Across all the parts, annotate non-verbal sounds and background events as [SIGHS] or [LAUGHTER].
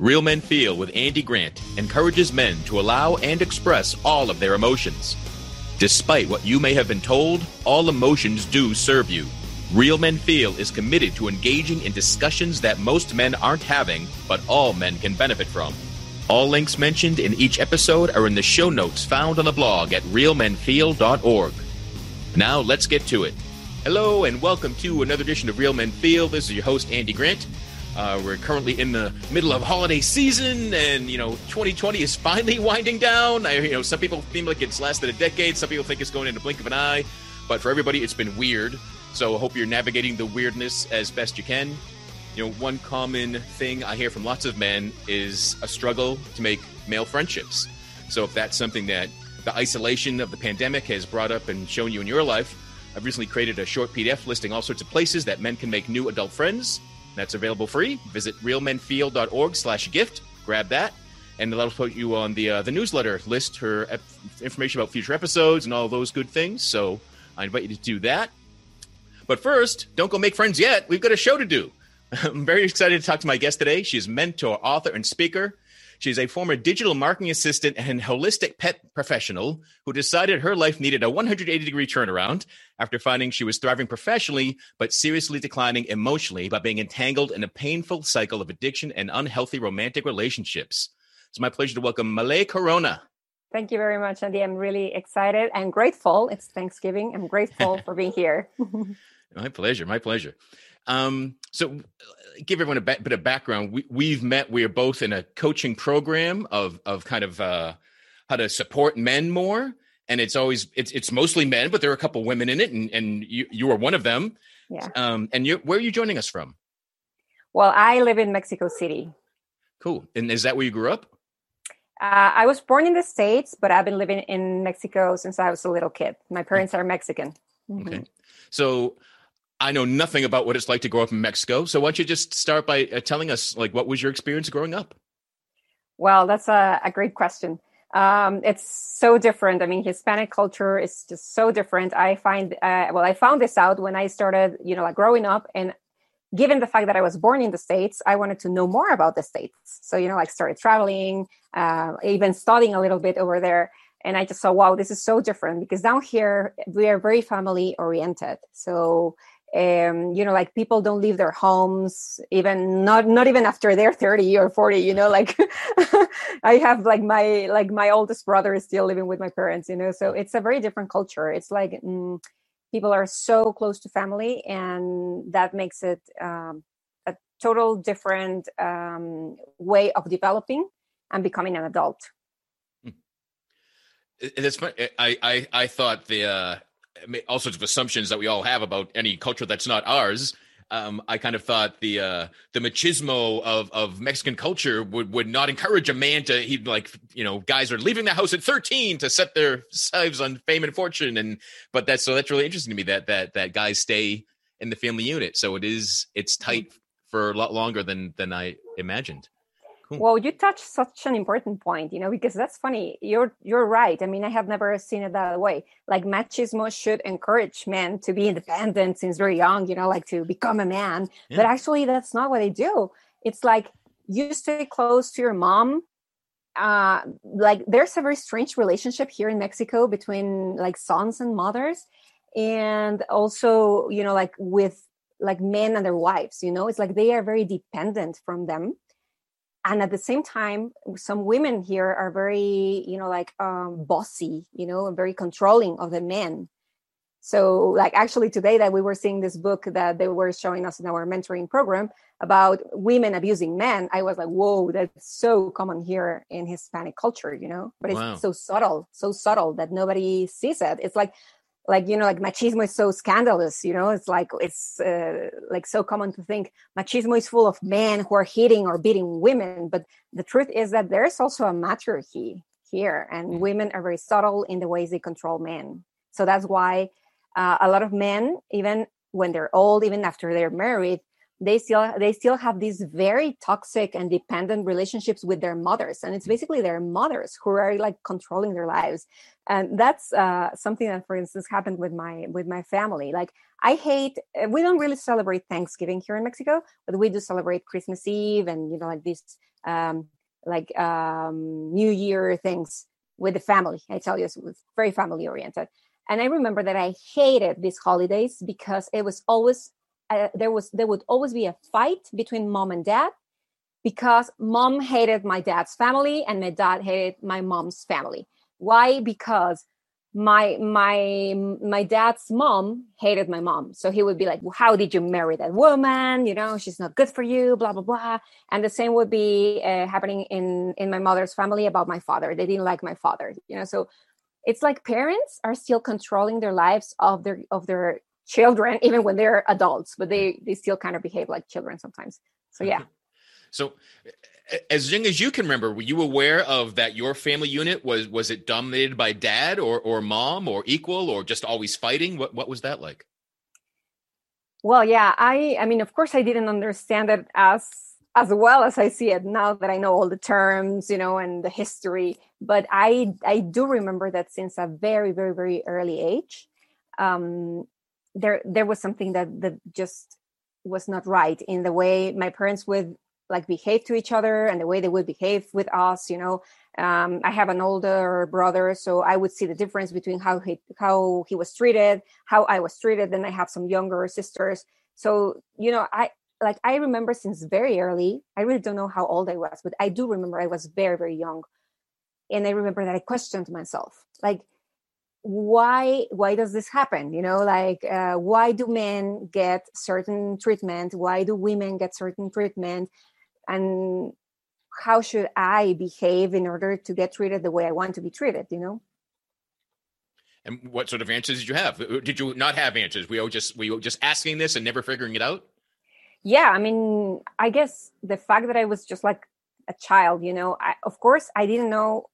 Real Men Feel with Andy Grant encourages men to allow and express all of their emotions. Despite what you may have been told, all emotions do serve you. Real Men Feel is committed to engaging in discussions that most men aren't having, but all men can benefit from. All links mentioned in each episode are in the show notes found on the blog at realmenfeel.org. Now let's get to it. Hello and welcome to another edition of Real Men Feel. This is your host Andy Grant. Uh, we're currently in the middle of holiday season, and you know, 2020 is finally [LAUGHS] winding down. I, you know, some people feel like it's lasted a decade. Some people think it's going in a blink of an eye. But for everybody, it's been weird. So I hope you're navigating the weirdness as best you can. You know, one common thing I hear from lots of men is a struggle to make male friendships. So if that's something that the isolation of the pandemic has brought up and shown you in your life, I've recently created a short PDF listing all sorts of places that men can make new adult friends. That's available free. Visit realmenfeel.org slash gift. Grab that. And that'll put you on the uh, the newsletter list for information about future episodes and all those good things. So I invite you to do that. But first, don't go make friends yet. We've got a show to do. [LAUGHS] I'm very excited to talk to my guest today. She's mentor, author, and speaker. She's a former digital marketing assistant and holistic pet professional who decided her life needed a 180 degree turnaround after finding she was thriving professionally, but seriously declining emotionally by being entangled in a painful cycle of addiction and unhealthy romantic relationships. It's my pleasure to welcome Malay Corona. Thank you very much, Andy. I'm really excited and grateful. It's Thanksgiving. I'm grateful [LAUGHS] for being here. [LAUGHS] my pleasure. My pleasure. Um, so, give everyone a bit of background. We, we've met. We are both in a coaching program of of kind of uh, how to support men more, and it's always it's it's mostly men, but there are a couple women in it, and and you you are one of them. Yeah. Um, and you where are you joining us from? Well, I live in Mexico City. Cool. And is that where you grew up? Uh, I was born in the States, but I've been living in Mexico since I was a little kid. My parents are Mexican. Mm-hmm. Okay. So I know nothing about what it's like to grow up in Mexico. So why don't you just start by uh, telling us, like, what was your experience growing up? Well, that's a, a great question. Um, it's so different. I mean, Hispanic culture is just so different. I find, uh, well, I found this out when I started, you know, like growing up and given the fact that I was born in the States, I wanted to know more about the States. So, you know, like started traveling, uh, even studying a little bit over there. And I just saw, wow, this is so different because down here we are very family oriented. So um, you know like people don't leave their homes even not not even after they're 30 or 40 you know like [LAUGHS] i have like my like my oldest brother is still living with my parents you know so it's a very different culture it's like mm, people are so close to family and that makes it um, a total different um, way of developing and becoming an adult hmm. it's i i i thought the uh all sorts of assumptions that we all have about any culture that's not ours. Um, I kind of thought the uh, the machismo of of Mexican culture would would not encourage a man to he like you know guys are leaving the house at thirteen to set their lives on fame and fortune and but that's so that's really interesting to me that that that guys stay in the family unit so it is it's tight for a lot longer than than I imagined. Cool. Well, you touched such an important point, you know, because that's funny. You're you're right. I mean, I have never seen it that way. Like machismo should encourage men to be independent since very young, you know, like to become a man. Yeah. But actually, that's not what they do. It's like you stay close to your mom. Uh, like there's a very strange relationship here in Mexico between like sons and mothers, and also, you know, like with like men and their wives. You know, it's like they are very dependent from them and at the same time some women here are very you know like um, bossy you know and very controlling of the men. So like actually today that we were seeing this book that they were showing us in our mentoring program about women abusing men i was like whoa that's so common here in hispanic culture you know? But it's wow. so subtle so subtle that nobody sees it. It's like like you know like machismo is so scandalous you know it's like it's uh, like so common to think machismo is full of men who are hitting or beating women but the truth is that there's also a matriarchy here and mm. women are very subtle in the ways they control men so that's why uh, a lot of men even when they're old even after they're married they still they still have these very toxic and dependent relationships with their mothers. And it's basically their mothers who are like controlling their lives. And that's uh, something that for instance happened with my with my family. Like i hate uh, we don't really celebrate thanksgiving here in mexico but we do celebrate christmas eve and you know like these um like um new year things with the family. I tell you it's very family oriented and i remember that i hated these holidays because it was always there was there would always be a fight between mom and dad because mom hated my dad's family and my dad hated my mom's family. Why? Because my my my dad's mom hated my mom. So he would be like well, how did you marry that woman? You know she's not good for you blah blah blah. And the same would be uh, happening in in my mother's family about my father. They didn't like my father you know? So it's like parents are still controlling their lives of their of their children even when they're adults but they they still kind of behave like children sometimes. So yeah. [LAUGHS] So as young as you can remember were you aware of that your family unit was was it dominated by dad or or mom or equal or just always fighting? What what was that like? Well yeah i i mean of course i didn't understand it as as well as i see it now that i know all the terms you know and the history but i i do remember that since a very very very early age um there there was something that that just was not right in the way my parents would like behave to each other and the way they would behave with us you know? Um, i have an older brother so i would see the difference between how he how he was treated how i was treated then i have some younger sisters. So you know i like i remember since very early i really don't know how old i was but i do remember i was very very young. And i remember that i questioned myself. Like why why does this happen? You know like uh, why do men get certain treatment? Why do women get certain treatment? And how should i behave in order to get treated the way i want to be treated you know? And what sort of answers did you have? Did you not have answers? We were just we were just asking this and never figuring it out? Yeah i mean i guess the fact that i was just like a child you know I, of course i didn't know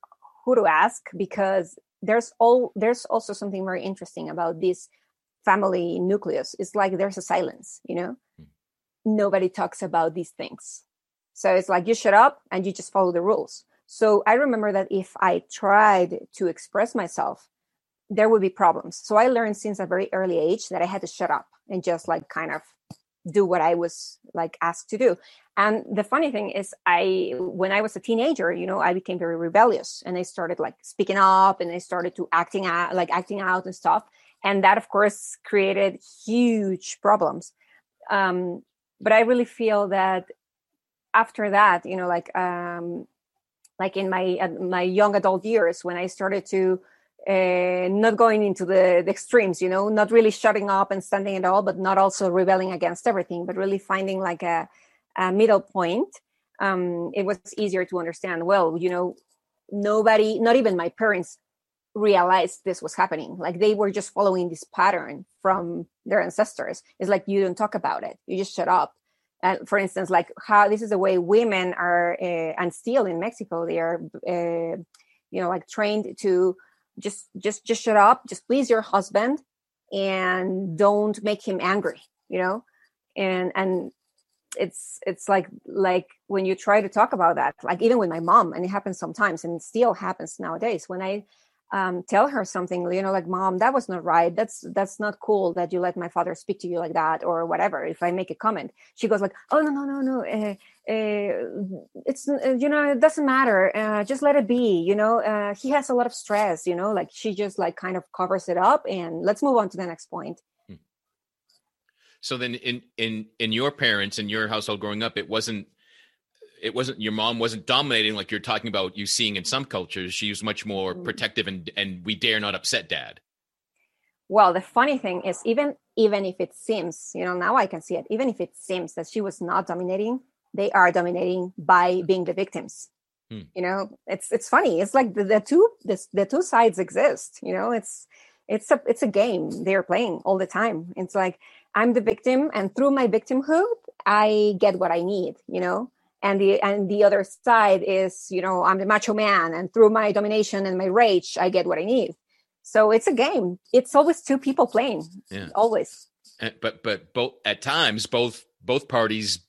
who to ask because there's all there's also something very interesting about this family nucleus. It's like there's a silence you know? Mm. nobody talks about these things. So it's like you shut up and you just follow the rules. So i remember that if i tried to express myself there would be problems. So i learned since a very early age that i had to shut up and just like kind of do what I was like asked to do. And the funny thing is, I when I was a teenager, you know, I became very rebellious, and I started like speaking up, and I started to acting out, like acting out and stuff. And that, of course, created huge problems. Um, but I really feel that after that, you know, like um, like in my uh, my young adult years, when I started to uh, not going into the, the, extremes you know not really shutting up and standing at all but not also rebelling against everything but really finding like a, a middle point um, it was easier to understand well you know nobody not even my parents realized this was happening. Like they were just following this pattern from their ancestors. It's like you don't talk about it. You just shut up. And for instance like how this is the way women are uh, and still in mexico they are uh, you know like trained to just just just shut up just please your husband and don't make him angry you know? And and it's it's like like when you try to talk about that like even with my mom and it happens sometimes and still happens nowadays when i um, tell her something you know like mom that was not right that's that's not cool that you let my father speak to you like that or whatever if i make a comment she goes like oh no no no no uh, uh, it's uh, you know it doesn't matter uh, just let it be you know he has a lot of stress you know like she just like kind of covers it up and let's move on to the next point. So then in in in your parents in your household growing up it wasn't it wasn't your mom wasn't dominating like you're talking about you seeing in some cultures. She was much more mm. protective and and we dare not upset dad. Well the funny thing is even even if it seems you know now i can see it even if it seems that she was not dominating they are dominating by being the victims. Hmm. you know it's it's funny. It's like the, the two this, the two sides exist you know? It's it's a it's a game they're playing all the time. It's like i'm the victim and through my victimhood i get what i need you know and the and the other side is you know i'm the macho man and through my domination and my rage i get what i need so it's a game it's always two people playing yeah. always but but both at times both both parties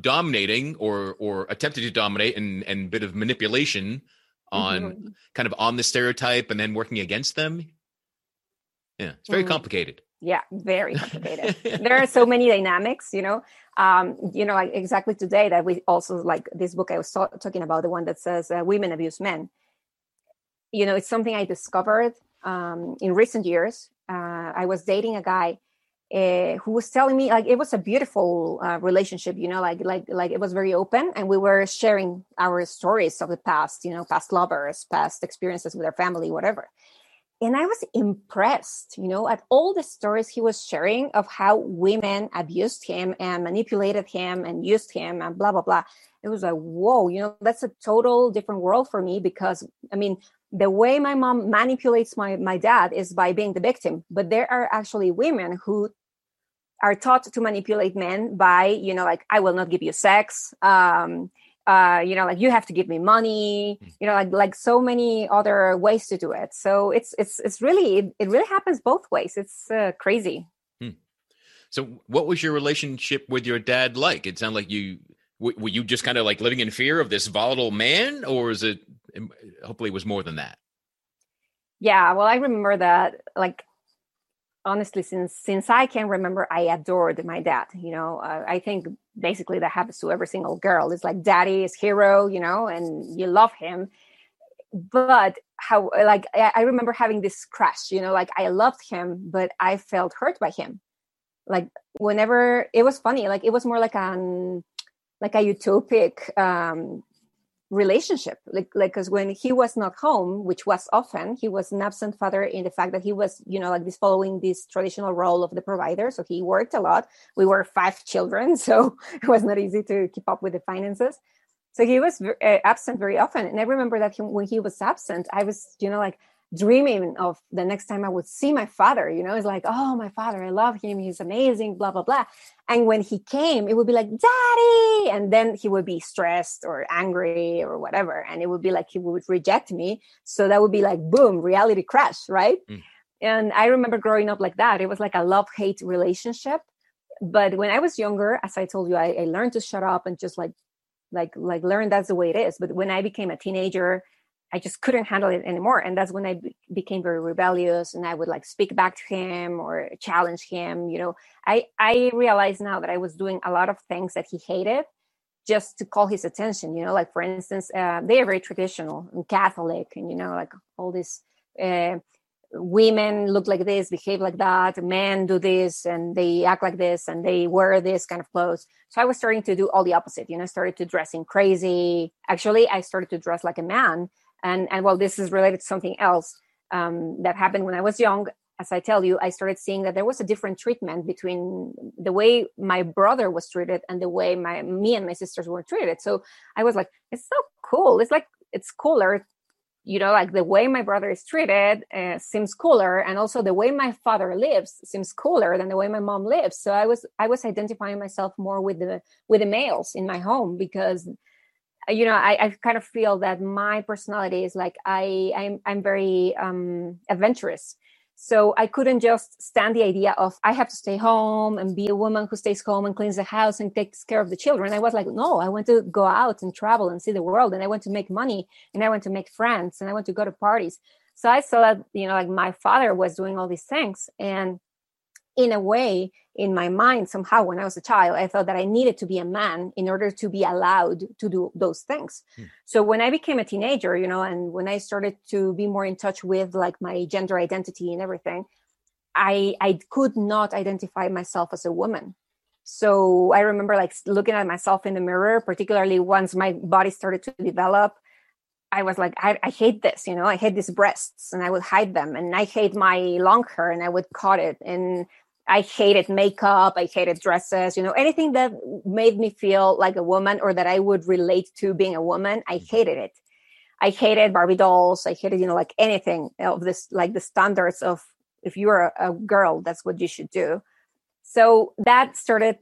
dominating or or attempting to dominate and and bit of manipulation on mm-hmm. kind of on the stereotype and then working against them. Yeah, it's very mm-hmm. complicated. Yeah, very complicated. [LAUGHS] there are so many dynamics, you know. Um, you know, like exactly today that we also like this book I was talking about, the one that says uh, women abuse men. You know, it's something I discovered um, in recent years. Uh, I was dating a guy uh, who was telling me like it was a beautiful uh, relationship you know like like like it was very open and we were sharing our stories of the past you know past lovers past experiences with our family whatever and i was impressed you know at all the stories he was sharing of how women abused him and manipulated him and used him and blah blah blah. It was like whoa you know that's a total different world for me because i mean the way my mom manipulates my my dad is by being the victim. But there are actually women who are taught to manipulate men by you know like i will not give you sex um uh you know like you have to give me money hmm. you know like like so many other ways to do it. So it's it's it's really it, it really happens both ways. It's uh, crazy. Hmm. so what was your relationship with your dad like? It sounded like you were you just kind of like living in fear of this volatile man or is it hopefully it was more than that? Yeah well i remember that like honestly since since i can remember i adored my dad you know? Uh, i think basically that happens to every single girl. It's like daddy is hero you know and you love him. But how like i remember having this crush you know like i loved him but i felt hurt by him. Like whenever it was funny like it was more like an like a utopic um relationship. Like like because when he was not home which was often he was an absent father in the fact that he was you know like this following this traditional role of the provider. So he worked a lot. We were five children [LAUGHS] so it was not easy to keep up with the finances. So he was uh, absent very often. And i remember that he, when he was absent i was you know like dreaming of the next time I would see my father. You know, it's like, oh, my father, I love him. He's amazing, blah, blah, blah. And when he came, it would be like, daddy. And then he would be stressed or angry or whatever. And it would be like he would reject me. So that would be like, boom, reality crash, right? Mm. And I remember growing up like that. It was like a love hate relationship. But when I was younger, as I told you, I, I learned to shut up and just like, like, like learn that's the way it is. But when I became a teenager, I just couldn't handle it anymore. And that's when I be- became very rebellious and I would like speak back to him or challenge him. You know, I, I realized now that I was doing a lot of things that he hated just to call his attention, you know, like for instance, uh, they are very traditional and Catholic and, you know, like all these uh, women look like this, behave like that, men do this and they act like this and they wear this kind of clothes. So I was starting to do all the opposite, you know, started to dress in crazy. Actually, I started to dress like a man and and well this is related to something else um, that happened when i was young as i tell you i started seeing that there was a different treatment between the way my brother was treated and the way my me and my sisters were treated. So i was like it's so cool. It's like it's cooler you know like the way my brother is treated uh, seems cooler. And also the way my father lives seems cooler than the way my mom lives. So i was i was identifying myself more with the with the males in my home because you know I, I kind of feel that my personality is like i i'm, I'm very um adventurous. So i couldn't just stand the idea of i have to stay home and be a woman who stays home and cleans the house and takes care of the children. I was like no i want to go out and travel and see the world and i want to make money and i want to make friends and i want to go to parties. So i saw that you know like my father was doing all these things and in a way in my mind somehow when i was a child i thought that i needed to be a man in order to be allowed to do those things hmm. so when i became a teenager you know and when i started to be more in touch with like my gender identity and everything i i could not identify myself as a woman so i remember like looking at myself in the mirror particularly once my body started to develop I was like, I, I, hate this, you know, I hate these breasts and I would hide them. And I hate my long hair and I would cut it. And I hated makeup. I hated dresses, you know, anything that made me feel like a woman or that I would relate to being a woman. I mm-hmm. hated it. I hated Barbie dolls. I hated, you know, like anything of this, like the standards of if you're a, a girl, that's what you should do. So that started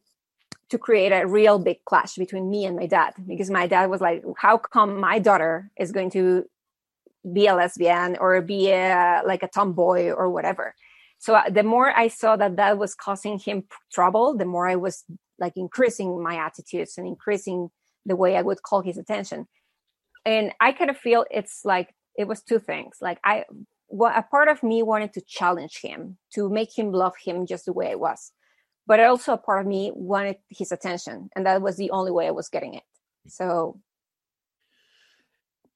to create a real big clash between me and my dad because my dad was like, how come my daughter is going to be a lesbian or be a, like a tomboy or whatever? So uh, the more i saw that that was causing him trouble the more i was like increasing my attitudes and increasing the way I would call his attention. And I kind of feel it's like it was two things. Like I, what a part of me wanted to challenge him to make him love him just the way I was, but also a part of me wanted his attention, and that was the only way I was getting it. So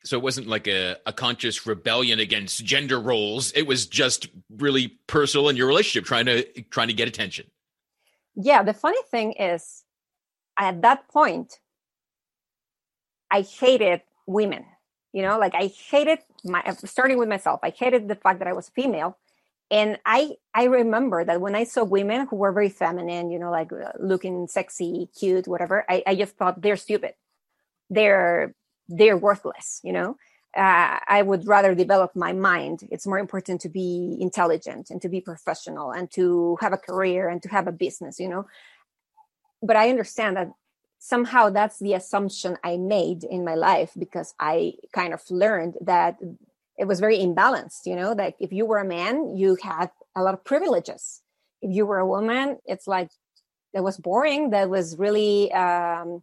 so it wasn't like a, a conscious rebellion against gender roles. It was just really personal in your relationship trying to trying to get attention. Yeah the funny thing is at that point i hated women you know like i hated my starting with myself i hated the fact that i was female. And i i remember that when i saw women who were very feminine you know like uh, looking sexy cute whatever I, I just thought they're stupid. They're they're worthless you know? Uh, i would rather develop my mind. It's more important to be intelligent and to be professional and to have a career and to have a business you know? But i understand that somehow that's the assumption i made in my life because i kind of learned that it was very imbalanced you know? That if you were a man you had a lot of privileges. If you were a woman it's like that was boring that was really um,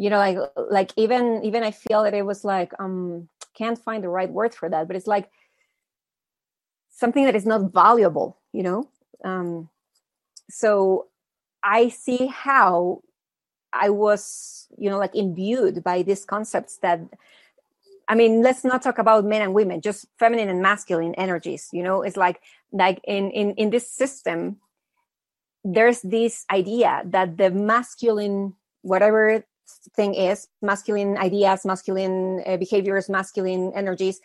you know like like even even i feel that it was like um can't find the right word for that but it's like something that is not valuable you know? Um so i see how i was you know like imbued by these concepts that i mean let's not talk about men and women just feminine and masculine energies you know? It's like like in in in this system there's this idea that the masculine whatever thing is masculine ideas masculine uh, behaviors masculine energies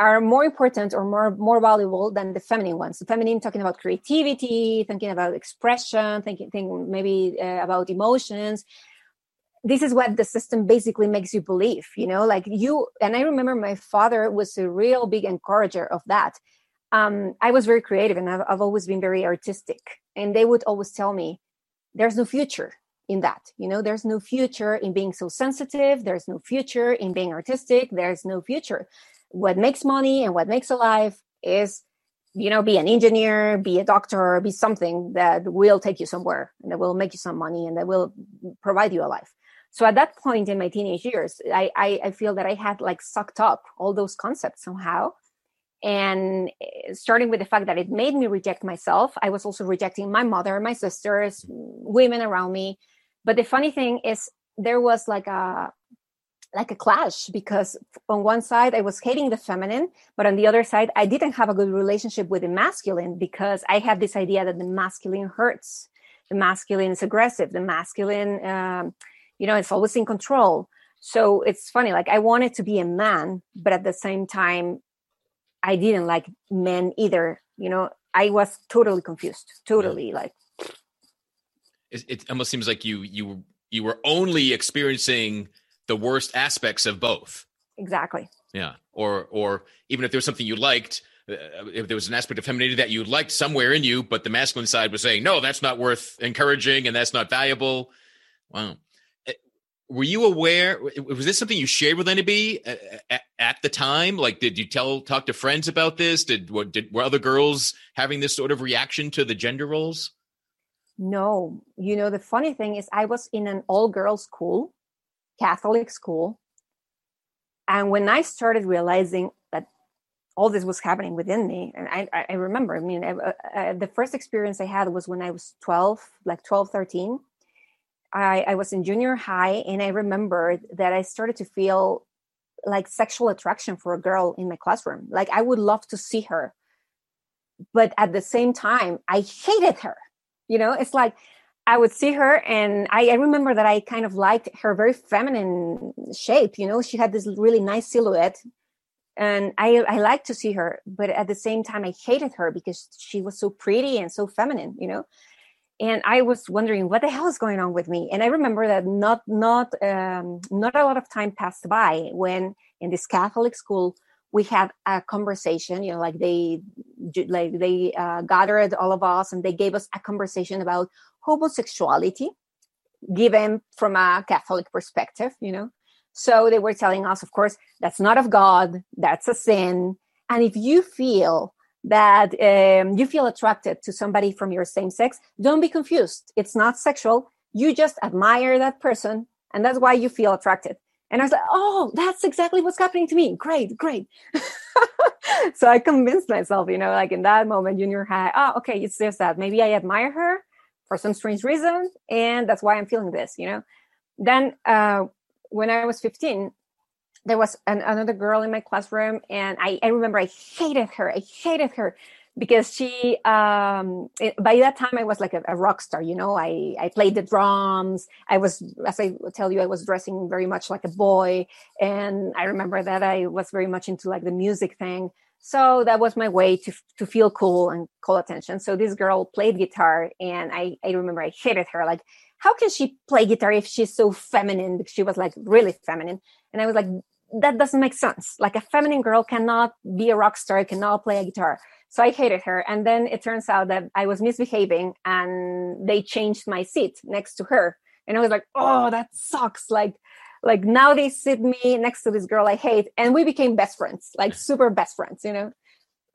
are more important or more more valuable than the feminine ones. The feminine talking about creativity thinking about expression thinking, thinking maybe uh, about emotions. This is what the system basically makes you believe you know? Like you and i remember my father was a real big encourager of that. Um, i was very creative and I've, I've always been very artistic. And they would always tell me there's no future in that you know? There's no future in being so sensitive there's no future in being artistic there's no future. What makes money and what makes a life is you know be an engineer be a doctor be something that will take you somewhere and that will make you some money and that will provide you a life. So at that point in my teenage years i i, I feel that i had like sucked up all those concepts somehow. And eh, starting with the fact that it made me reject myself i was also rejecting my mother my sisters women around me but the funny thing is there was like a like a clash because on one side I was hating the feminine, but on the other side I didn't have a good relationship with the masculine because I had this idea that the masculine hurts, the masculine is aggressive, the masculine, um, you know, it's always in control. So it's funny, like I wanted to be a man, but at the same time, I didn't like men either. You know, I was totally confused, totally yeah. like it, it almost seems like you you you were only experiencing the worst aspects of both. Exactly. Yeah. Or or even if there was something you liked, uh, if there was an aspect of femininity that you liked somewhere in you, but the masculine side was saying, no, that's not worth encouraging and that's not valuable. Wow. Eh, were you aware? Was this something you shared with anybody at, at, at the time? Like, did you tell, talk to friends about this? Did, what, did, were other girls having this sort of reaction to the gender roles? No, you know, the funny thing is, I was in an all girls school, Catholic school. And when I started realizing that all this was happening within me, and I, I remember, I mean, uh, uh, the first experience I had was when I was 12, like 12, 13. I, I was in junior high, and I remember that I started to feel like sexual attraction for a girl in my classroom. Like I would love to see her. But at the same time, I hated her you know it's like i would see her and I, I, remember that i kind of liked her very feminine shape you know she had this really nice silhouette and i i liked to see her but at the same time i hated her because she was so pretty and so feminine you know? And i was wondering what the hell is going on with me? And i remember that not not um, not a lot of time passed by when in this catholic school we had a conversation you know like they like they uh, gathered all of us and they gave us a conversation about homosexuality given from a catholic perspective you know? So they were telling us of course that's not of god that's a sin. And if you feel that um, you feel attracted to somebody from your same sex don't be confused. It's not sexual. You just admire that person and that's why you feel attracted and i was like oh that's exactly what's happening to me. Great great. [LAUGHS] So i convinced myself you know like in that moment junior high oh okay it's just that. Maybe i admire her for some strange reason and that's why i'm feeling this you know? Then uh, when i was 15 there was an, another girl in my classroom and I, I remember i hated her. I hated her because she um it, by that time i was like a, a, rock star you know i i played the drums. I was as i tell you i was dressing very much like a boy. And i remember that i was very much into like the music thing. So that was my way to to feel cool and call attention. So this girl played guitar and i i remember i hated her. Like how can she play guitar if she's so feminine? Because she was like really feminine. And i was like that doesn't make sense like a feminine girl cannot be a rock star cannot play a guitar so I hated her. And then it turns out that I was misbehaving and they changed my seat next to her. And I was like, oh, that sucks. Like, like now they sit me next to this girl I hate. And we became best friends, like super best friends, you know?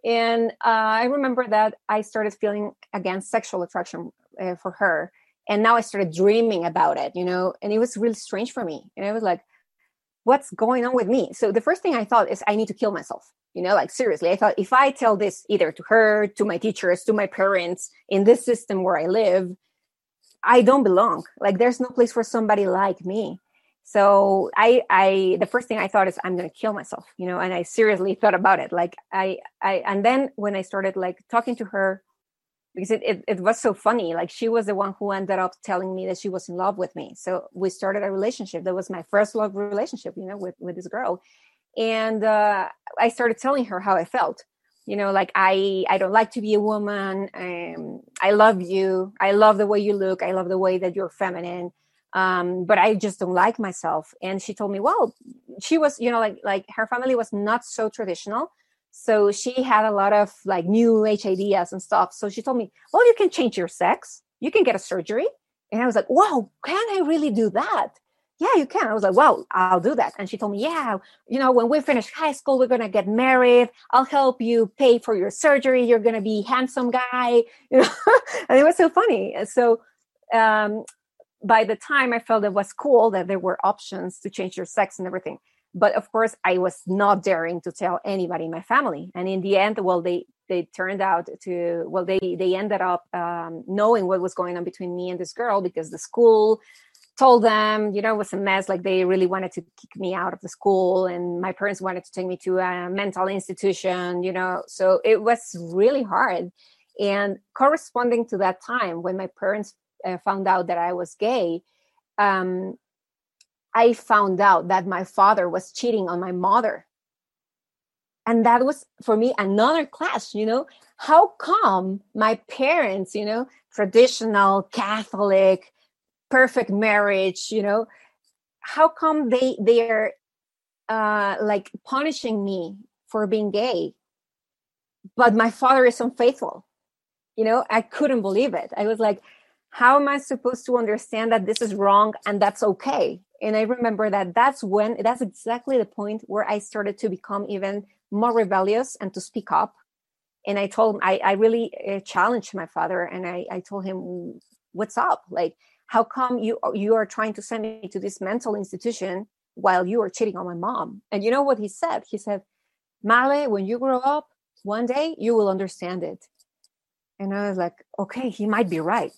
And uh, I remember that I started feeling again sexual attraction uh, for her. And now I started dreaming about it, you know? And it was really strange for me. And I was like, what's going on with me? So the first thing I thought is I need to kill myself you know like seriously i thought if i tell this either to her to my teachers to my parents in this system where i live i don't belong. Like there's no place for somebody like me. So i i the first thing i thought is i'm going to kill myself you know and i seriously thought about it. Like i i and then when i started like talking to her because it, it, it was so funny like she was the one who ended up telling me that she was in love with me. So we started a relationship. That was my first love relationship you know with with this girl. And uh, i started telling her how i felt. You know like i i don't like to be a woman. Um, i love you. I love the way you look. I love the way that you're feminine. Um, but i just don't like myself. And she told me well she was you know like like her family was not so traditional so she had a lot of like new age ideas and stuff so she told me well you can change your sex you can get a surgery and i was like wow can i really do that yeah, you can. I was like, well, I'll do that. And she told me, yeah, you know, when we finish high school, we're going to get married. I'll help you pay for your surgery. You're going to be handsome guy. [LAUGHS] You know, and it was so funny. So, um, by the time I felt it was cool that there were options to change your sex and everything. But of course, I was not daring to tell anybody in my family. And in the end, well, they they turned out to well, they they ended up um, knowing what was going on between me and this girl because the school told them, you know, it was a mess. Like they really wanted to kick me out of the school, and my parents wanted to take me to a mental institution, you know. So it was really hard. And corresponding to that time when my parents uh, found out that I was gay, um, I found out that my father was cheating on my mother. And that was for me another clash, you know. How come my parents, you know, traditional Catholic, perfect marriage you know how come they they're uh like punishing me for being gay but my father is unfaithful you know i couldn't believe it i was like how am i supposed to understand that this is wrong and that's okay? And i remember that that's when that's exactly the point where i started to become even more rebellious and to speak up. And i told him i, I really uh, challenged my father and I, I told him what's up? Like how come you you are trying to send me to this mental institution while you are cheating on my mom? And you know what he said? He said male when you grow up one day you will understand it and i was like okay he might be right.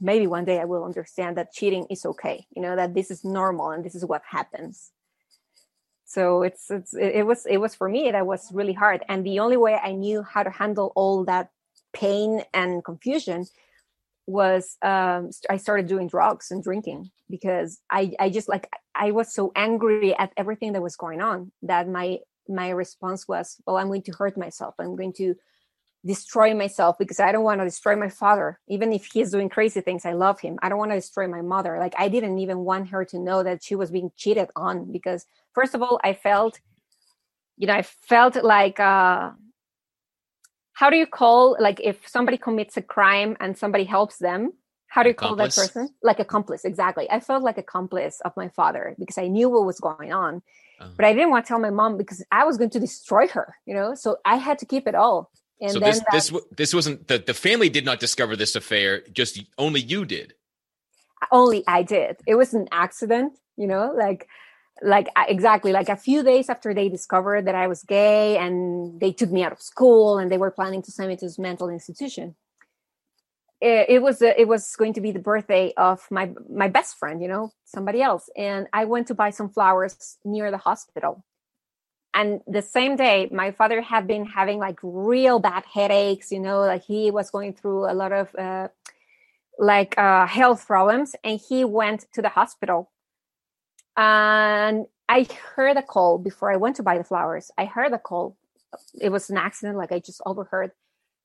Maybe one day i will understand that cheating is okay you know that this is normal and this is what happens. So it's, it's it was it was for me that was really hard. And the only way i knew how to handle all that pain and confusion was um, I started doing drugs and drinking because I I just like I was so angry at everything that was going on that my my response was well I'm going to hurt myself. I'm going to destroy myself because I don't want to destroy my father. Even if he's doing crazy things I love him. I don't want to destroy my mother. Like I didn't even want her to know that she was being cheated on because first of all I felt you know I felt like uh how do you call like if somebody commits a crime and somebody helps them how do you call accomplice. that person? Like accomplice exactly. I felt like accomplice of my father because i knew what was going on uh-huh. but i didn't want to tell my mom because i was going to destroy her you know? So i had to keep it all and so this this this wasn't the, the family did not discover this affair just only you did only I did. It was an accident, you know, like like exactly like a few days after they discovered that I was gay and they took me out of school and they were planning to send me to this mental institution. It, it was a, it was going to be the birthday of my my best friend, you know, somebody else, and I went to buy some flowers near the hospital. And the same day, my father had been having like real bad headaches, you know, like he was going through a lot of uh, like uh, health problems, and he went to the hospital and I heard a call before I went to buy the flowers. I heard a call. It was an accident, like I just overheard.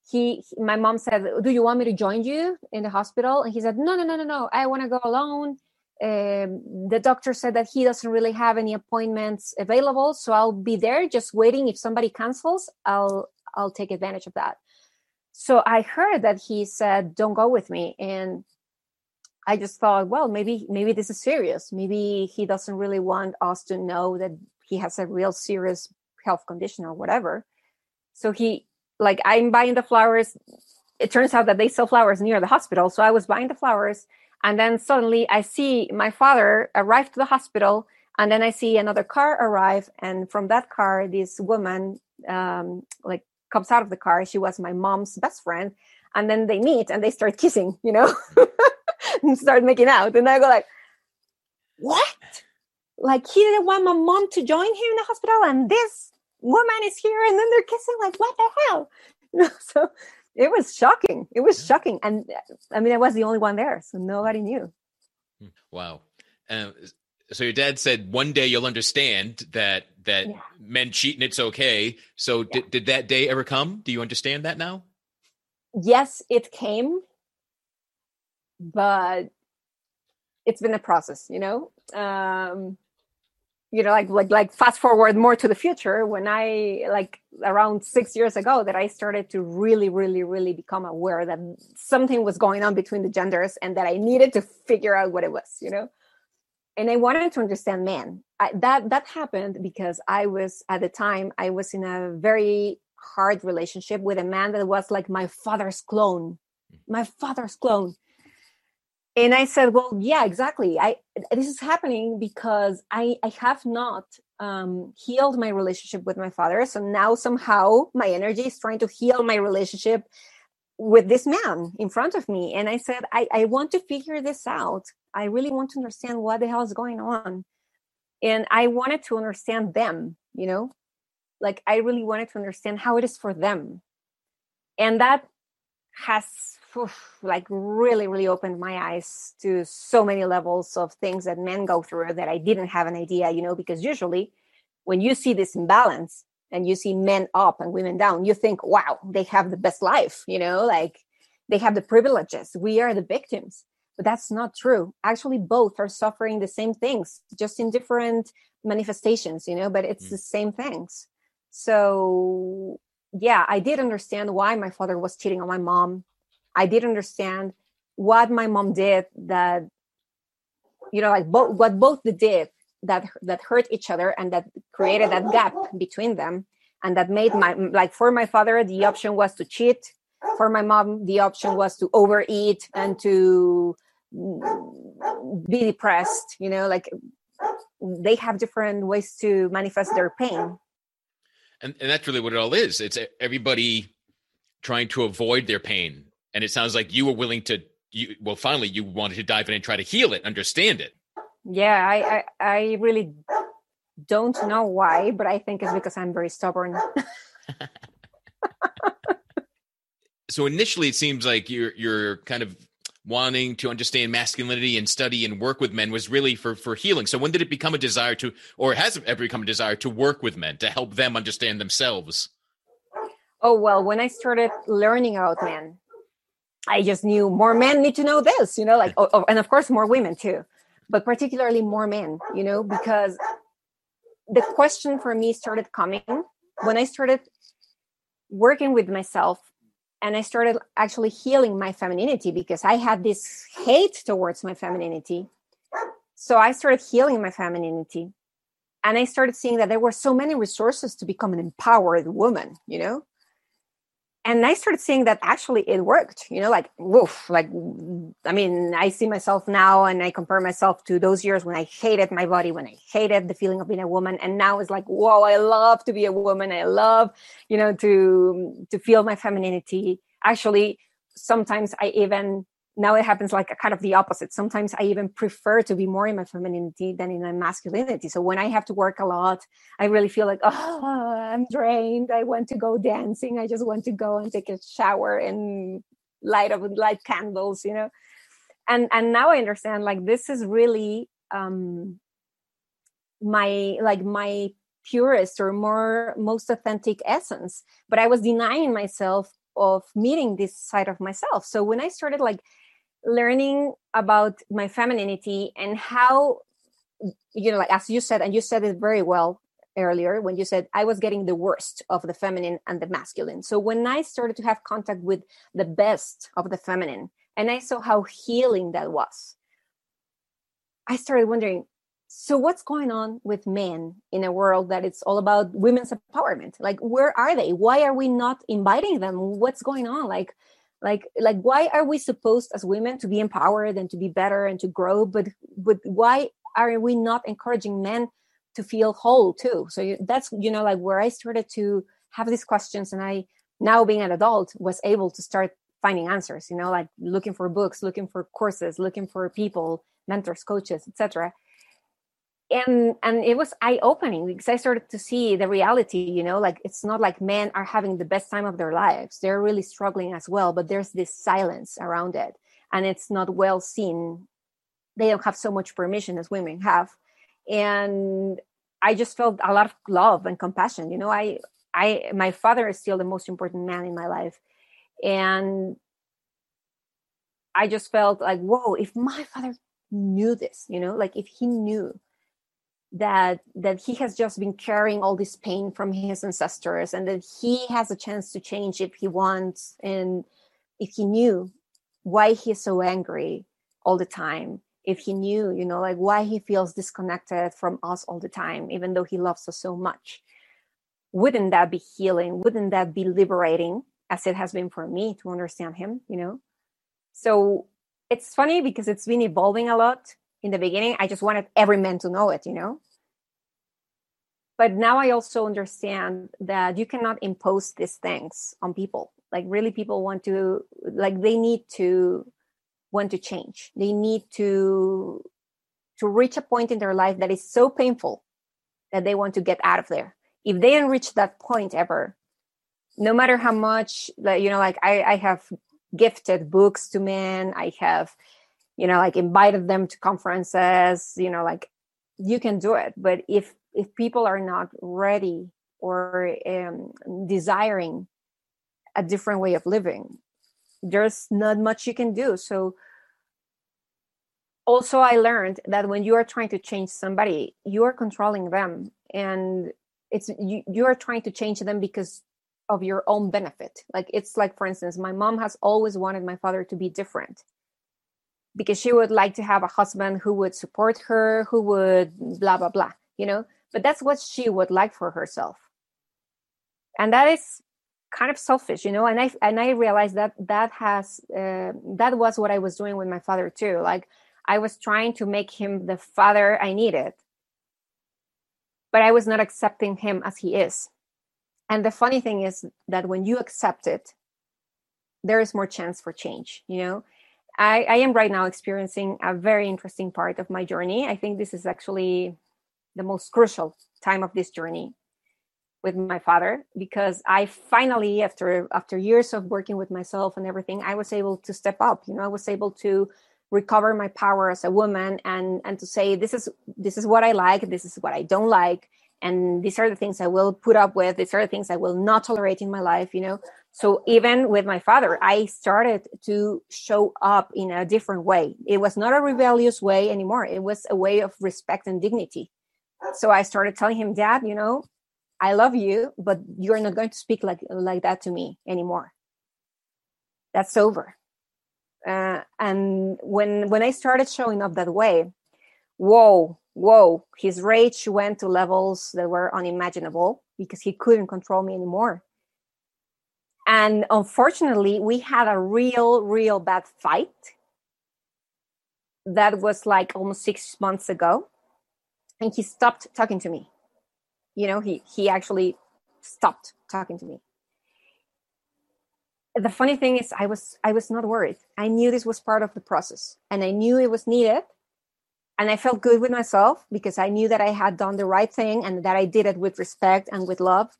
He, my mom said, "Do you want me to join you in the hospital?" And he said, "No, no, no, no, no. I want to go alone." Um, the doctor said that he doesn't really have any appointments available, so I'll be there just waiting. If somebody cancels, I'll I'll take advantage of that. So I heard that he said, "Don't go with me," and I just thought, well, maybe maybe this is serious. Maybe he doesn't really want us to know that he has a real serious health condition or whatever. So he like I'm buying the flowers. It turns out that they sell flowers near the hospital. So I was buying the flowers and then suddenly I see my father arrive to the hospital and then I see another car arrive and from that car this woman um, like comes out of the car. She was my mom's best friend and then they meet and they start kissing, you know. [LAUGHS] and start making out. And I go like, what? Like he didn't want my mom to join him in the hospital, and this woman is here, and then they're kissing. Like what the hell? You [LAUGHS] know, so it was shocking. It was shocking, and I mean, I was the only one there, so nobody knew. Hmm. Wow. Um, so your dad said one day you'll understand that that yeah. men cheat and it's okay. So yeah. did, did that day ever come? Do you understand that now? Yes, it came but it's been a process you know um you know like like like fast forward more to the future when i like around six years ago that i started to really really really become aware that something was going on between the genders and that i needed to figure out what it was you know? And i wanted to understand men I, that that happened because i was at the time i was in a very hard relationship with a man that was like my father's clone. Mm. My father's clone and i said well yeah exactly. I this is happening because i i have not um, healed my relationship with my father. So now somehow my energy is trying to heal my relationship with this man in front of me. And i said i i want to figure this out. I really want to understand what the hell is going on. And i wanted to understand them you know? Like i really wanted to understand how it is for them. And that has like really really opened my eyes to so many levels of things that men go through that i didn't have an idea you know because usually when you see this imbalance and you see men up and women down you think wow they have the best life you know like they have the privileges. We are the victims. But that's not true. Actually both are suffering the same things just in different manifestations you know but it's mm. the same things. So yeah i did understand why my father was cheating on my mom. I did understand what my mom did that, you know, like both what both did that that hurt each other and that created that gap between them and that made my like for my father the option was to cheat. For my mom the option was to overeat and to be depressed you know like they have different ways to manifest their pain and, and that's really what it all is. It's everybody trying to avoid their pain. And it sounds like you were willing to you well finally you wanted to dive in and try to heal it understand it. Yeah i i, I really don't know why but i think it's because i'm very stubborn. [LAUGHS] [LAUGHS] So initially it seems like you're you're kind of wanting to understand masculinity and study and work with men was really for for healing. So when did it become a desire to or has it ever become a desire to work with men to help them understand themselves? Oh well when i started learning about men I just knew more men need to know this, you know, like, oh, oh, and of course, more women too, but particularly more men, you know, because the question for me started coming when I started working with myself and I started actually healing my femininity because I had this hate towards my femininity. So I started healing my femininity and I started seeing that there were so many resources to become an empowered woman, you know? And I started seeing that actually it worked, you know, like woof, like I mean, I see myself now and I compare myself to those years when I hated my body, when I hated the feeling of being a woman. And now it's like, whoa, I love to be a woman. I love, you know, to to feel my femininity. Actually, sometimes I even now it happens like a kind of the opposite. Sometimes I even prefer to be more in my femininity than in my masculinity. So when I have to work a lot, I really feel like, oh, I'm drained. I want to go dancing. I just want to go and take a shower and light up light candles, you know. And and now I understand like this is really um my like my purest or more most authentic essence. But I was denying myself of meeting this side of myself. So when I started like learning about my femininity and how you know like as you said and you said it very well earlier when you said i was getting the worst of the feminine and the masculine. So when i started to have contact with the best of the feminine and i saw how healing that was i started wondering so what's going on with men in a world that it's all about women's empowerment? Like where are they? Why are we not inviting them? What's going on? Like like like why are we supposed as women to be empowered and to be better and to grow but but why are we not encouraging men to feel whole too? So that's you know like where i started to have these questions and i now being an adult was able to start finding answers you know like looking for books looking for courses looking for people mentors coaches etc and and it was eye opening because i started to see the reality you know like it's not like men are having the best time of their lives. They're really struggling as well but there's this silence around it. And it's not well seen. They don't have so much permission as women have. And i just felt a lot of love and compassion you know i i my father is still the most important man in my life. And i just felt like whoa if my father knew this you know like if he knew that that he has just been carrying all this pain from his ancestors and that he has a chance to change if he wants and if he knew why he's so angry all the time if he knew you know like why he feels disconnected from us all the time even though he loves us so much. Wouldn't that be healing? Wouldn't that be liberating as it has been for me to understand him you know? So it's funny because it's been evolving a lot in the beginning i just wanted every man to know it you know? But now i also understand that you cannot impose these things on people. Like really people want to like they need to want to change. They need to to reach a point in their life that is so painful that they want to get out of there. If they don't reach that point ever no matter how much like you know like i i have gifted books to men. I have you know like invited them to conferences you know like you can do it. But if if people are not ready or um, desiring a different way of living there's not much you can do. So also i learned that when you are trying to change somebody you are controlling them. And it's you, you are trying to change them because of your own benefit. Like it's like for instance my mom has always wanted my father to be different because she would like to have a husband who would support her, who would blah, blah, blah, you know? But that's what she would like for herself. And that is kind of selfish, you know? And I, and I realized that that has, uh, that was what I was doing with my father too. Like I was trying to make him the father I needed, but I was not accepting him as he is. And the funny thing is that when you accept it, there is more chance for change, you know? I, I am right now experiencing a very interesting part of my journey. I think this is actually the most crucial time of this journey with my father because I finally, after after years of working with myself and everything, I was able to step up. You know, I was able to recover my power as a woman and and to say this is this is what I like, this is what I don't like, and these are the things I will put up with. These are the things I will not tolerate in my life. You know, so even with my father, I started to show up in a different way. It was not a rebellious way anymore. It was a way of respect and dignity. So I started telling him, Dad, you know, I love you, but you're not going to speak like like that to me anymore. That's over. Uh, and when when I started showing up that way, whoa, whoa, his rage went to levels that were unimaginable because he couldn't control me anymore And unfortunately, we had a real, real bad fight that was like almost six months ago. And he stopped talking to me. You know, he, he actually stopped talking to me. The funny thing is I was I was not worried. I knew this was part of the process and I knew it was needed. And I felt good with myself because I knew that I had done the right thing and that I did it with respect and with love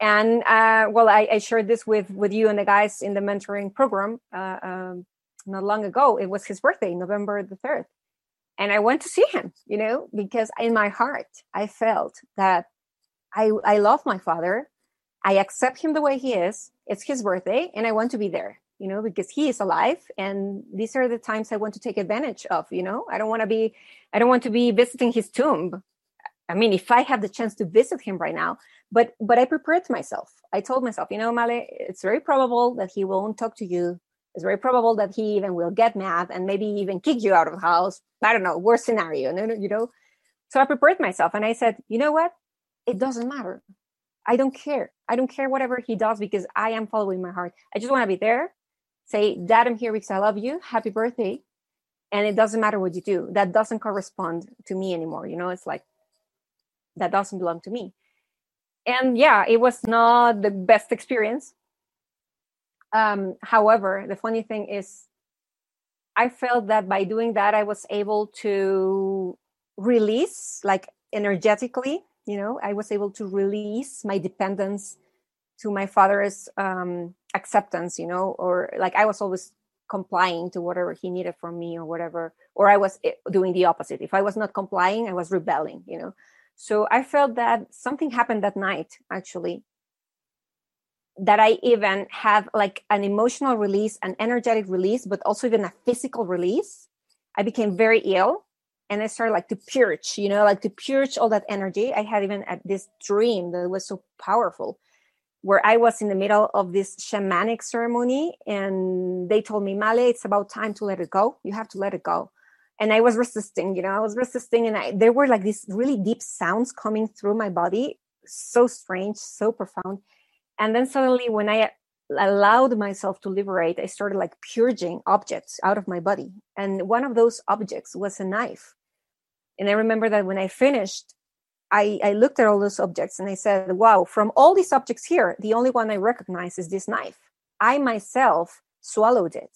and uh, well I, I, shared this with with you and the guys in the mentoring program uh, um, not long ago. It was his birthday november the 3rd and i went to see him you know because in my heart i felt that i i love my father. I accept him the way he is. It's his birthday and i want to be there you know because he is alive. And these are the times i want to take advantage of you know. I don't want to be i don't want to be visiting his tomb I mean, if I have the chance to visit him right now, but but I prepared myself. I told myself, you know, Male, it's very probable that he won't talk to you. It's very probable that he even will get mad and maybe even kick you out of the house. I don't know, worst scenario, No, no, you know. So I prepared myself and I said, you know what? It doesn't matter. I don't care. I don't care whatever he does because I am following my heart. I just want to be there. Say, Dad, I'm here because I love you. Happy birthday. And it doesn't matter what you do. That doesn't correspond to me anymore. You know, it's like that doesn't belong to me. And yeah it was not the best experience. Um, however the funny thing is i felt that by doing that i was able to release like energetically you know i was able to release my dependence to my father's um, acceptance you know or like i was always complying to whatever he needed from me or whatever or i was eh, doing the opposite. If i was not complying i was rebelling you know so I felt that something happened that night, actually, that I even have like an emotional release, an energetic release, but also even a physical release. I became very ill and I started like to purge, you know, like to purge all that energy. I had even at this dream that was so powerful where I was in the middle of this shamanic ceremony and they told me, Male, it's about time to let it go. You have to let it go and I was resisting, you know, I was resisting, and I, there were like these really deep sounds coming through my body, so strange, so profound. And then suddenly, when I allowed myself to liberate, I started like purging objects out of my body. And one of those objects was a knife. And I remember that when I finished, I, I looked at all those objects and I said, wow, from all these objects here, the only one I recognize is this knife. I myself swallowed it.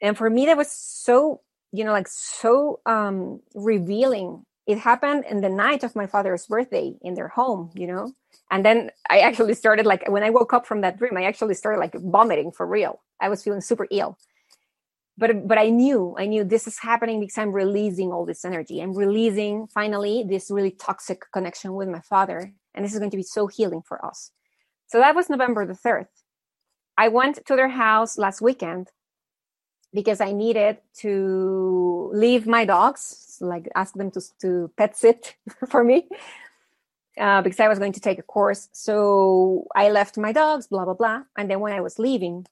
And for me, that was so you know like so um revealing. It happened in the night of my father's birthday in their home you know? And then i actually started like when i woke up from that dream i actually started like vomiting for real. I was feeling super ill. But but i knew i knew this is happening because i'm releasing all this energy. I'm releasing finally this really toxic connection with my father and this is going to be so healing for us. So that was november the 3rd i went to their house last weekend because I needed to leave my dogs, like ask them to, to pet sit [LAUGHS] for me, uh, because I was going to take a course. So I left my dogs, blah, blah, blah. And then when I was leaving,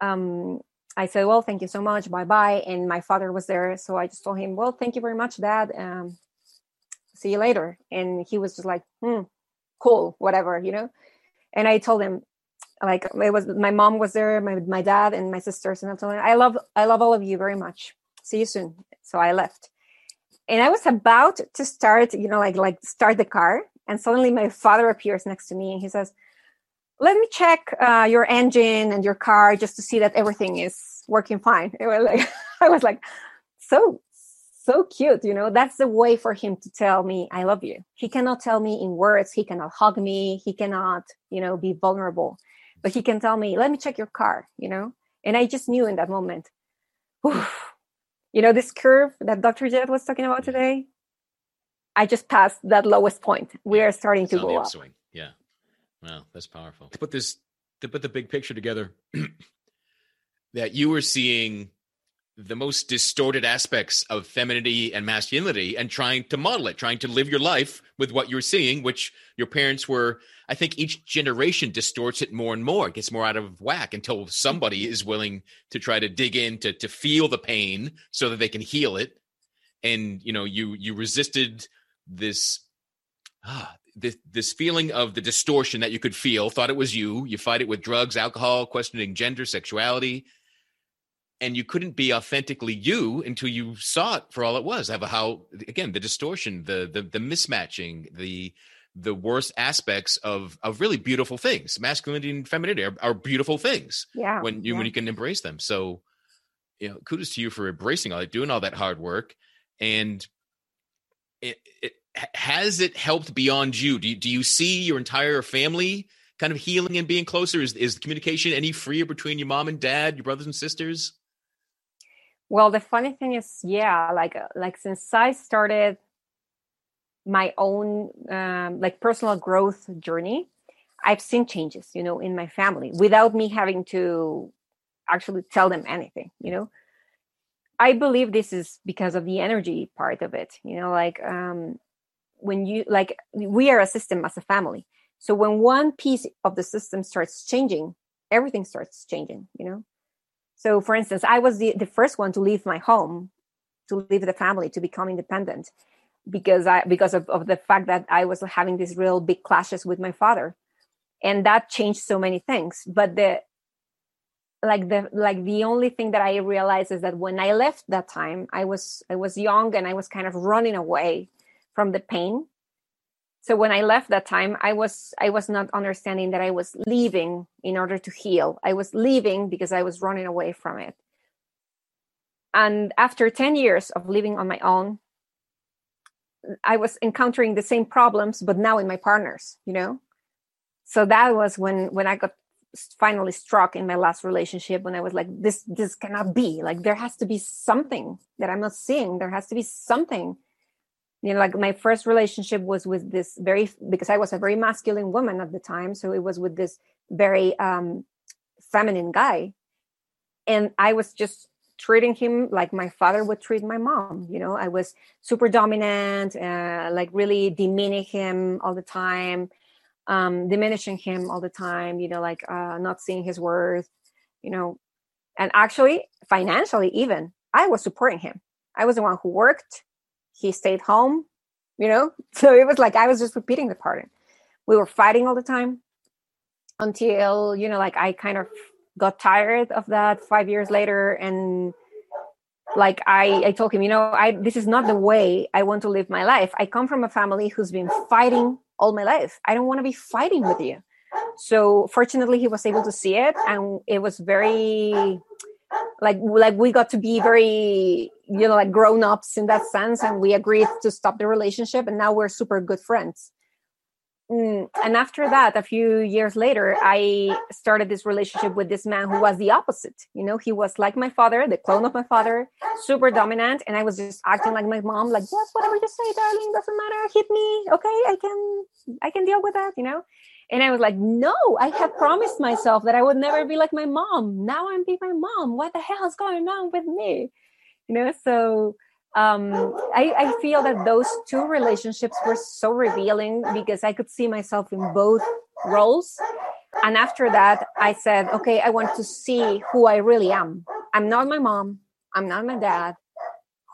um, I said, well, thank you so much. Bye bye. And my father was there. So I just told him, well, thank you very much, dad. Um, see you later. And he was just like, hmm, cool, whatever, you know? And I told him, like it was my mom was there my, my dad and my sisters and i love i love all of you very much. See you soon. So i left. And i was about to start you know like like start the car and suddenly my father appears next to me and he says let me check uh, your engine and your car just to see that everything is working fine. It was like [LAUGHS] i was like so so cute you know that's the way for him to tell me i love you. He cannot tell me in words he cannot hug me he cannot you know be vulnerable but he can tell me, let me check your car, you know? And I just knew in that moment, whew, you know, this curve that Dr. Jed was talking about mm-hmm. today, I just passed that lowest point. We are starting to go up. Yeah. Wow, that's powerful. To put this, to put the big picture together, [CLEARS THROAT] that you were seeing the most distorted aspects of femininity and masculinity and trying to model it, trying to live your life with what you're seeing, which your parents were. I think each generation distorts it more and more. It gets more out of whack until somebody is willing to try to dig in to, to feel the pain so that they can heal it. And you know, you you resisted this ah, this, this feeling of the distortion that you could feel, thought it was you. You fight it with drugs, alcohol, questioning gender, sexuality. And you couldn't be authentically you until you saw it for all it was. Have how again the distortion, the the the mismatching, the the worst aspects of of really beautiful things. Masculinity and femininity are, are beautiful things. Yeah. When you yeah. when you can embrace them. So, you know, kudos to you for embracing all that, doing all that hard work, and it, it has it helped beyond you? Do you, do you see your entire family kind of healing and being closer? Is is communication any freer between your mom and dad, your brothers and sisters? Well, the funny thing is, yeah, like uh, like since I started my own um, like personal growth journey, I've seen changes, you know, in my family without me having to actually tell them anything, you know. I believe this is because of the energy part of it, you know, like um, when you like we are a system as a family so when one piece of the system starts changing everything starts changing you know so for instance i was the, the first one to leave my home to leave the family to become independent because i because of, of the fact that i was having these real big clashes with my father. And that changed so many things. But the like the like the only thing that i realized is that when i left that time i was i was young and i was kind of running away from the pain so when i left that time i was i was not understanding that i was leaving in order to heal. I was leaving because i was running away from it. And after 10 years of living on my own i was encountering the same problems but now in my partners you know? So that was when when i got finally struck in my last relationship when i was like this this cannot be. Like there has to be something that i'm not seeing. There has to be something you know like my first relationship was with this very because i was a very masculine woman at the time so it was with this very um feminine guy. And i was just treating him like my father would treat my mom you know? I was super dominant uh, like really demeaning him all the time um diminishing him all the time you know like uh not seeing his worth you know? And actually financially even i was supporting him. I was the one who worked he stayed home, you know? [LAUGHS] So it was like I was just repeating the pattern. We were fighting all the time until, you know, like I kind of got tired of that five years later and like I, I told him, you know, I this is not the way I want to live my life. I come from a family who's been fighting all my life. I don't want to be fighting with you. So fortunately he was able to see it and it was very like like we got to be very you know like grown ups in that sense and we agreed to stop the relationship and now we're super good friends. Mm, and after that a few years later i started this relationship with this man who was the opposite. You know he was like my father the clone of my father super dominant and i was just acting like my mom like yes whatever you say darling doesn't matter hit me okay i can i can deal with that you know and I was like, no, I had promised myself that I would never be like my mom. Now I'm being my mom. What the hell is going on with me? You know, so um, I, I feel that those two relationships were so revealing because I could see myself in both roles. And after that, I said, okay, I want to see who I really am. I'm not my mom. I'm not my dad.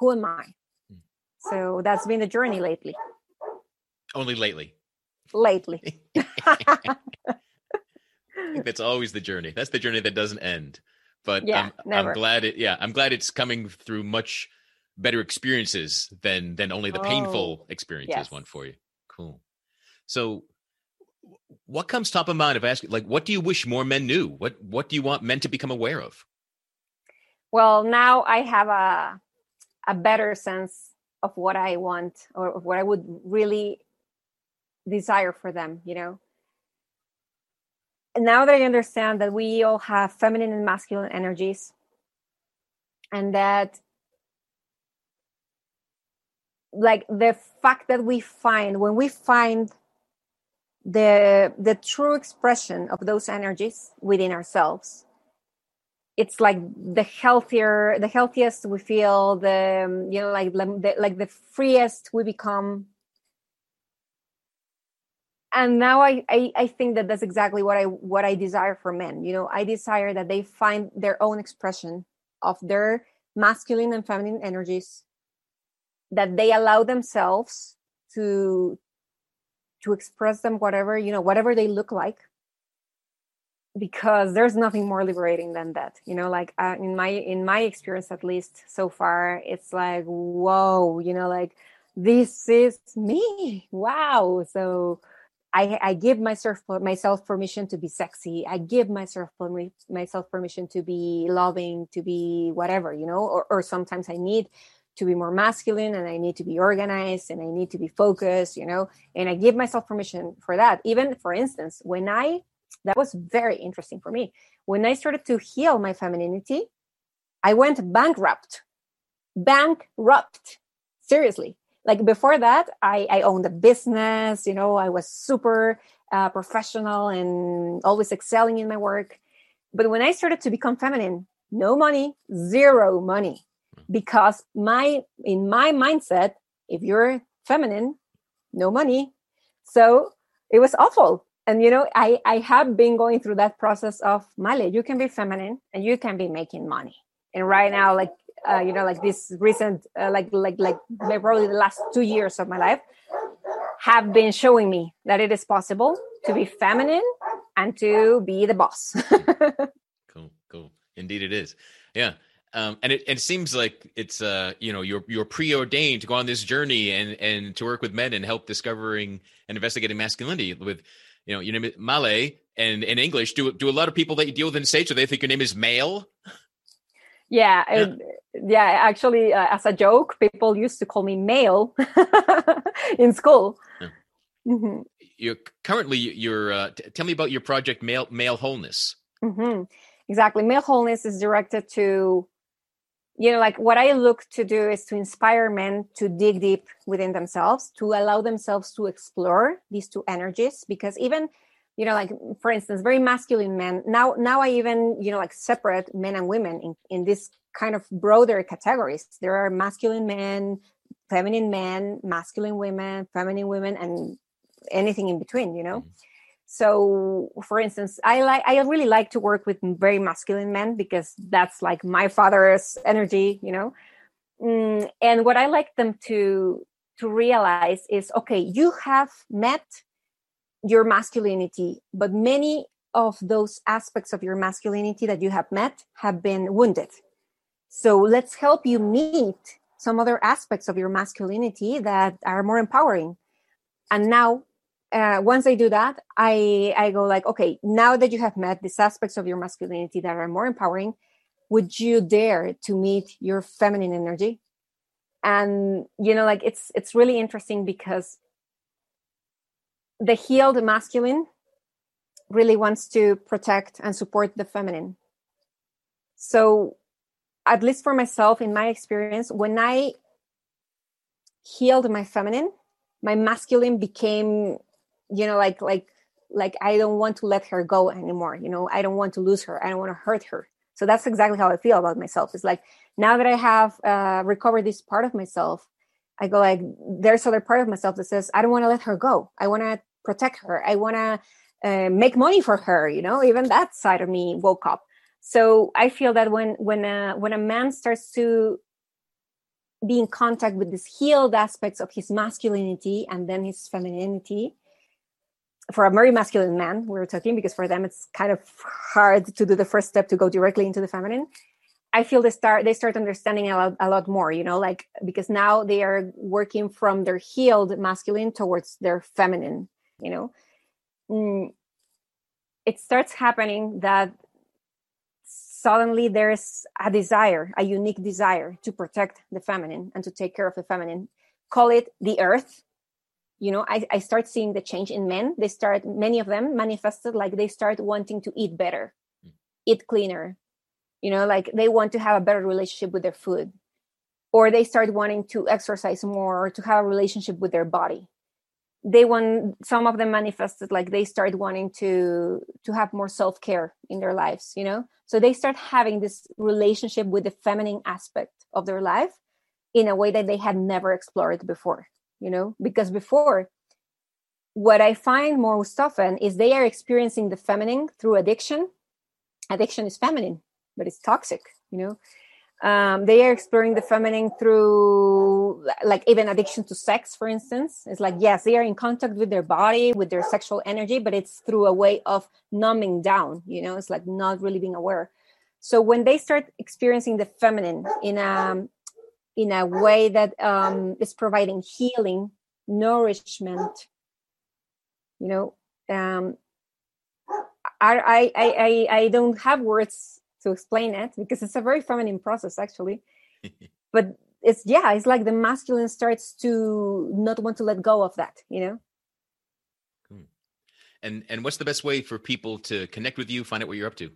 Who am I? Hmm. So that's been the journey lately. Only lately lately. [LAUGHS] [LAUGHS] that's always the journey. That's the journey that doesn't end. But yeah, I'm, I'm, glad it. Yeah, I'm glad it's coming through much better experiences than than only the oh, painful experiences yes. one for you. Cool. So, what comes top of mind if I ask you, like, what do you wish more men knew? What what do you want men to become aware of? Well, now I have a a better sense of what I want or of what I would really desire for them you know? And now that i understand that we all have feminine and masculine energies and that like the fact that we find when we find the the true expression of those energies within ourselves it's like the healthier the healthiest we feel the you know like the, like the freest we become and now I, I, I think that that's exactly what i what i desire for men you know? I desire that they find their own expression of their masculine and feminine energies that they allow themselves to to express them whatever you know whatever they look like because there's nothing more liberating than that you know? Like uh, in my in my experience at least so far it's like whoa you know? Like this is me. Wow. So I, I give myself myself permission to be sexy. I give myself myself permission to be loving, to be whatever, you know. Or, or sometimes I need to be more masculine, and I need to be organized, and I need to be focused, you know. And I give myself permission for that. Even for instance, when I that was very interesting for me when I started to heal my femininity, I went bankrupt, bankrupt, seriously like before that i i owned a business you know i was super uh, professional and always excelling in my work. But when i started to become feminine no money zero money. Because my in my mindset if you're feminine no money. So it was awful. And you know i i have been going through that process of male you can be feminine and you can be making money. And right now like uh, you know like this recent uh, like like like probably the last two years of my life have been showing me that it is possible to be feminine and to be the boss. [LAUGHS] Cool cool. Indeed it is. Yeah um, and it, it seems like it's uh you know you're you're preordained to go on this journey and and to work with men and help discovering and investigating masculinity with you know your name is Male and in English do do a lot of people that you deal with in the states do they think your name is male yeah, yeah. It, yeah actually uh, as a joke people used to call me male [LAUGHS] in school yeah. mm-hmm. you're currently you're uh, t- tell me about your project male male wholeness mm-hmm. exactly male wholeness is directed to you know like what i look to do is to inspire men to dig deep within themselves to allow themselves to explore these two energies because even you know like for instance very masculine men now now i even you know like separate men and women in, in this kind of broader categories. There are masculine men, feminine men, masculine women, feminine women, and anything in between, you know? Mm-hmm. So, for instance, I like I really like to work with very masculine men because that's like my father's energy, you know. Mm, and what I like them to to realize is, okay, you have met your masculinity, but many of those aspects of your masculinity that you have met have been wounded so let's help you meet some other aspects of your masculinity that are more empowering. And now, uh, once I do that, I I go like, okay, now that you have met these aspects of your masculinity that are more empowering, would you dare to meet your feminine energy? And you know, like it's it's really interesting because the healed masculine really wants to protect and support the feminine. So at least for myself in my experience when i healed my feminine my masculine became you know like like like i don't want to let her go anymore you know? I don't want to lose her. I don't want to hurt her. So that's exactly how i feel about myself. It's like now that i have uh, recovered this part of myself i go like there's other part of myself that says i don't want to let her go. I want to protect her. I want to uh, make money for her you know? Even that side of me woke up. So i feel that when when a, when a man starts to be in contact with these healed aspects of his masculinity and then his femininity for a very masculine man we are talking because for them it's kind of hard to do the first step to go directly into the feminine i feel they start they start understanding a lot, a lot more you know like because now they are working from their healed masculine towards their feminine you know mm, it starts happening that suddenly there's a desire, a unique desire to protect the feminine and to take care of the feminine. Call it the earth. You know, I, I start seeing the change in men. They start, many of them manifested like they start wanting to eat better, mm. eat cleaner. You know, like they want to have a better relationship with their food. Or they start wanting to exercise more or to have a relationship with their body. They want some of them manifested like they start wanting to to have more self-care in their lives you know? So they start having this relationship with the feminine aspect of their life in a way that they had never explored before you know? Because before what i find most often is they are experiencing the feminine through addiction. Addiction is feminine but it's toxic you know? Um, they are exploring the feminine through like even addiction to sex for instance. It's like yes they are in contact with their body with their sexual energy but it's through a way of numbing down you know? It's like not really being aware. So when they start experiencing the feminine in a in a way that um, is providing healing nourishment you know um, I, I i i don't have words to explain it because it's a very feminine process actually. [LAUGHS] But it's yeah it's like the masculine starts to not want to let go of that you know? And and what's the best way for people to connect with you find out what you're up to?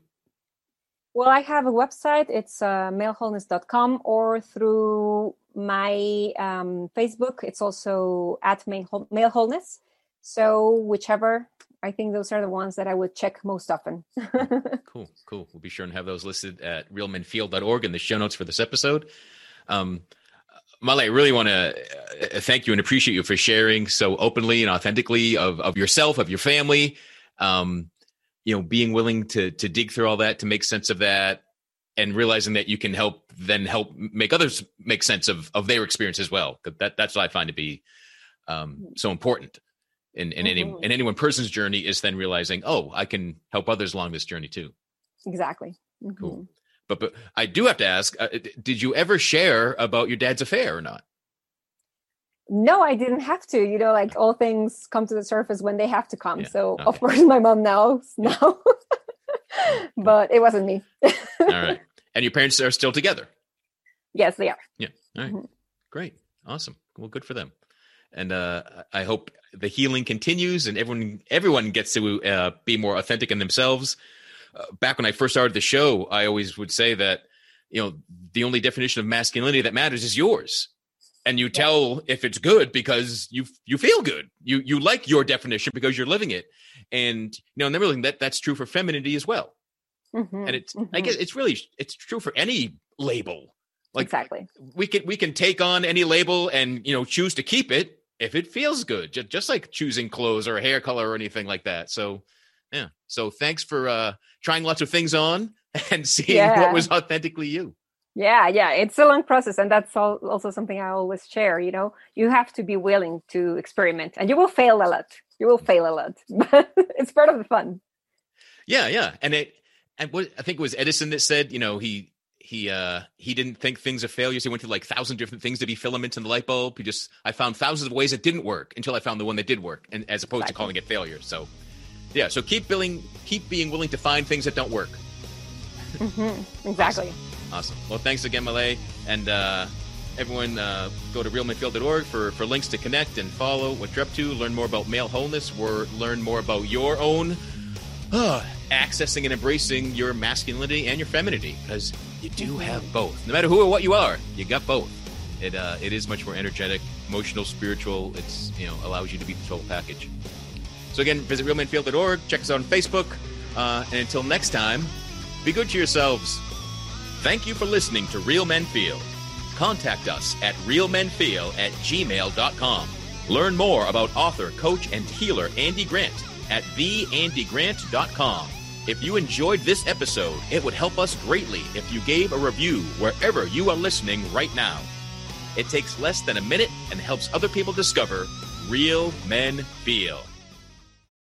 Well i have a website. It's uh, malewholeness.com or through my um, facebook. It's also at male wholeness so whichever I think those are the ones that I would check most often. [LAUGHS] cool, cool. We'll be sure and have those listed at realmenfeel.org in the show notes for this episode. Um, Male, I really want to uh, thank you and appreciate you for sharing so openly and authentically of, of yourself, of your family. Um, you know, being willing to to dig through all that to make sense of that, and realizing that you can help then help make others make sense of of their experience as well. That that's what I find to be um, so important in, in mm-hmm. any in any one person's journey is then realizing, oh, I can help others along this journey too. Exactly. Mm-hmm. Cool. But but I do have to ask: uh, Did you ever share about your dad's affair or not? No, I didn't have to. You know, like all things come to the surface when they have to come. Yeah. So okay. of course, my mom knows [LAUGHS] now, but it wasn't me. all right. And your parents are still together. Yes, they are. Yeah. All right. mm-hmm. Great. Awesome. Well, good for them and uh, I hope the healing continues and everyone everyone gets to uh, be more authentic in themselves. Uh, back when I first started the show, I always would say that you know the only definition of masculinity that matters is yours, and you tell if it's good because you you feel good. You you like your definition because you're living it, and you know, and then that that's true for femininity as well. Mm-hmm. And it's mm-hmm. I guess it's really it's true for any label. Like exactly, we can we can take on any label and you know choose to keep it if it feels good, just, just like choosing clothes or hair color or anything like that. So, yeah. So thanks for uh, trying lots of things on [LAUGHS] and seeing yeah. what was authentically you. Yeah, yeah, it's a long process, and that's all, also something I always share. You know, you have to be willing to experiment, and you will fail a lot. You will fail a lot, but [LAUGHS] it's part of the fun. Yeah, yeah, and it and what I think it was Edison that said, you know, he he uh he didn't think things of failures. He went through like thousand different things to be filaments in the light bulb. He just I found thousands of ways that didn't work until I found the one that did work, and as opposed exactly. to calling it failure. So yeah, so keep billing, keep being willing to find things that don't work. Mm-hmm. Exactly. Awesome. awesome. Well, thanks again, Male, and uh, everyone uh, go to realmenfeel.org for for links to connect and follow what you're up to, learn more about male wholeness, or learn more about your own uh, [SIGHS] accessing and embracing your masculinity and your femininity because you do have both. No matter who or what you are, you got both. It uh, it is much more energetic, emotional, spiritual. It's you know allows you to be the total package. So again, visit realmenfeel.org. Check us out on Facebook. Uh, and until next time, be good to yourselves. Thank you for listening to Real Men Feel. Contact us at realmenfeel at gmail.com. Learn more about author, coach, and healer Andy Grant at theandigrant.com. If you enjoyed this episode, it would help us greatly if you gave a review wherever you are listening right now. It takes less than a minute and helps other people discover real men feel.